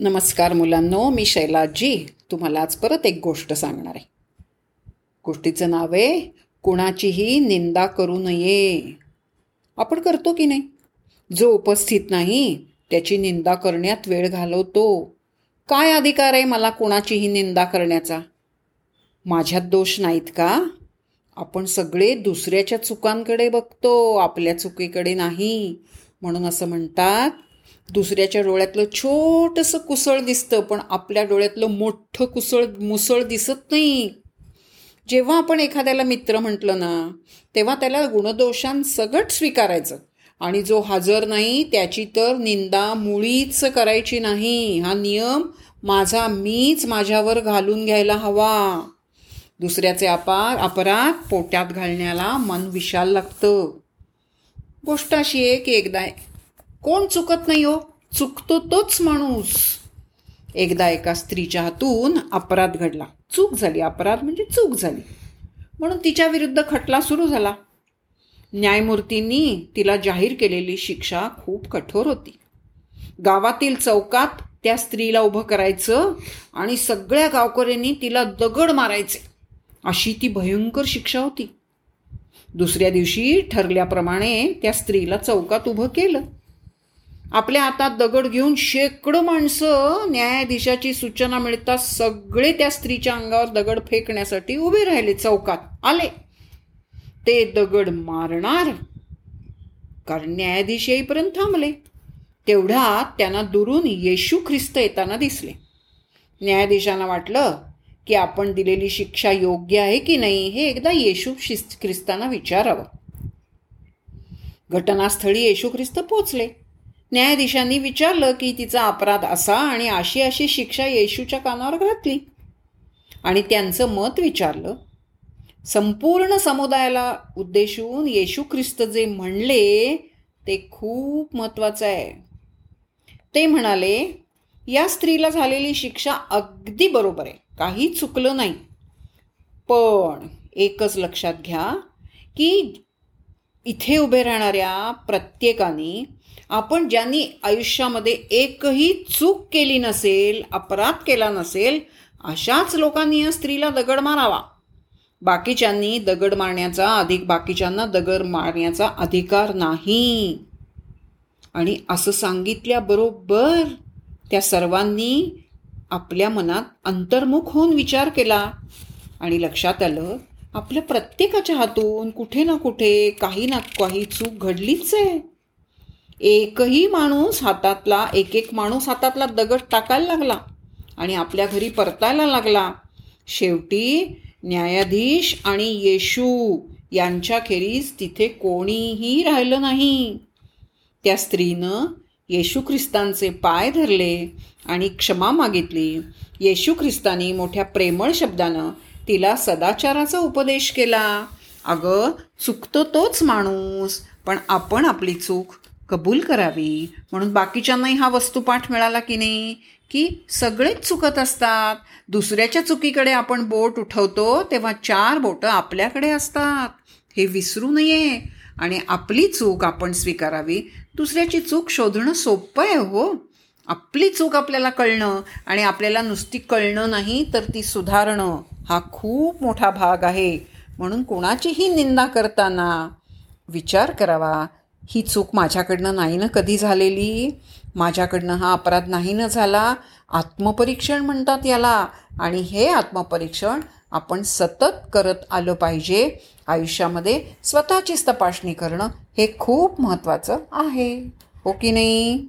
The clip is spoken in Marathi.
नमस्कार मुलांनो मी शैलाजी तुम्हाला आज परत एक गोष्ट सांगणार आहे. गोष्टीचं नाव आहे कुणाचीही निंदा करू नये. आपण करतो की नाही? जो उपस्थित नाही त्याची निंदा करण्यात वेळ घालवतो. काय अधिकार आहे मला कुणाचीही निंदा करण्याचा? माझ्यात दोष नाहीत का? आपण सगळे दुसऱ्याच्या चुकांकडे बघतो आपल्या चुकीकडे नाही. म्हणून असं म्हणतात दुसऱ्याच्या डोळ्यातलं छोटंसं कुसळ दिसतं पण आपल्या डोळ्यातलं मोठं कुसळ मुसळ दिसत नाही. जेव्हा आपण एखाद्याला मित्र म्हटलं ना तेव्हा त्याला गुणदोषांसगट स्वीकारायचं. आणि जो हजर नाही त्याची तर निंदा मुळीच करायची नाही. हा नियम माझा मीच माझ्यावर घालून घ्यायला हवा. दुसऱ्याचे अपार अपराध पोट्यात घालण्याला मन विशाल लागतं. गोष्ट अशी आहे की एकदा कोण चुकत नाही हो चुकतो तोच माणूस. एकदा एका स्त्रीच्या हातून अपराध घडला. चूक झाली. अपराध म्हणजे चूक झाली. म्हणून तिच्या विरुद्ध खटला सुरू झाला. न्यायमूर्तींनी तिला जाहीर केलेली शिक्षा खूप कठोर होती. गावातील चौकात त्या स्त्रीला उभं करायचं आणि सगळ्या गावकऱ्यांनी तिला दगड मारायचे. अशी ती भयंकर शिक्षा होती. दुसऱ्या दिवशी ठरल्याप्रमाणे त्या स्त्रीला चौकात उभं केलं. आपल्या हातात दगड घेऊन शेकडो माणसं न्यायाधीशाची सूचना मिळता सगळे त्या स्त्रीच्या अंगावर दगड फेकण्यासाठी उभे राहिले चौकात आले. ते दगड मारणार कारण न्यायाधीश येईपर्यंत थांबले. तेवढ्यात त्यांना दुरून येशू ख्रिस्त येताना दिसले. न्यायाधीशांना वाटलं की आपण दिलेली शिक्षा योग्य आहे की नाही हे एकदा येशू ख्रिस्तांना विचारावं. घटनास्थळी येशू ख्रिस्त पोचले. न्यायाधीशांनी विचारलं की तिचा अपराध असा आणि अशी अशी शिक्षा येशूच्या कानावर घातली. आणि त्यांचं मत विचारलं संपूर्ण समुदायाला उद्देशून येशू ख्रिस्त जे म्हणले ते खूप महत्वाचं आहे. ते म्हणाले या स्त्रीला झालेली शिक्षा अगदी बरोबर आहे काही चुकलं नाही. पण एकच लक्षात घ्या की इथे उभे राहणाऱ्या प्रत्येकाने आपण ज्यांनी आयुष्यामध्ये एकही चूक केली नसेल अपराध केला नसेल अशाच लोकांनी या स्त्रीला दगड मारावा. बाकीच्यांनी दगड मारण्याचा अधिक बाकीच्यांना दगड मारण्याचा अधिकार नाही. आणि असं सांगितल्याबरोबर त्या सर्वांनी आपल्या मनात अंतर्मुख होऊन विचार केला. आणि लक्षात आलं आपल्या प्रत्येकाच्या हातून कुठे ना कुठे काही ना काही चूक घडलीच आहे. एकही माणूस हातातला एक एक माणूस हातातला दगड टाकायला लागला आणि आपल्या घरी परतायला लागला. शेवटी न्यायाधीश आणि येशू यांच्याखेरीज तिथे कोणीही राहिलं नाही. त्या स्त्रीनं येशू ख्रिस्तांचे पाय धरले आणि क्षमा मागितली. येशू ख्रिस्तानी मोठ्या प्रेमळ शब्दानं तिला सदाचाराचा उपदेश केला. अगं चुकतो तोच माणूस पण आपण आपली चूक कबूल करावी. म्हणून बाकीच्यांनाही हा वस्तुपाठ मिळाला की नाही? की सगळेच चुकत असतात. दुसऱ्याच्या चुकीकडे आपण बोट उठवतो तेव्हा चार बोटं आपल्याकडे असतात. हे विसरू नये. आणि आपली चूक आपण स्वीकारावी. दुसऱ्याची चूक शोधणं सोपं आहे हो. आपली चूक आपल्याला कळणं आणि आपल्याला नुसती कळणं नाही तर ती सुधारणं हा खूप मोठा भाग आहे. म्हणून कोणाचीही निंदा करताना विचार करावा. ही चूक माझ्याकडनं नाही ना कधी झालेली? माझ्याकडनं हा अपराध नाही ना झाला? आत्मपरीक्षण म्हणतात याला. आणि हे आत्मपरीक्षण आपण सतत करत आलं पाहिजे. आयुष्यामध्ये स्वतःचीच तपासणी करणं हे खूप महत्त्वाचं आहे. हो की नाही?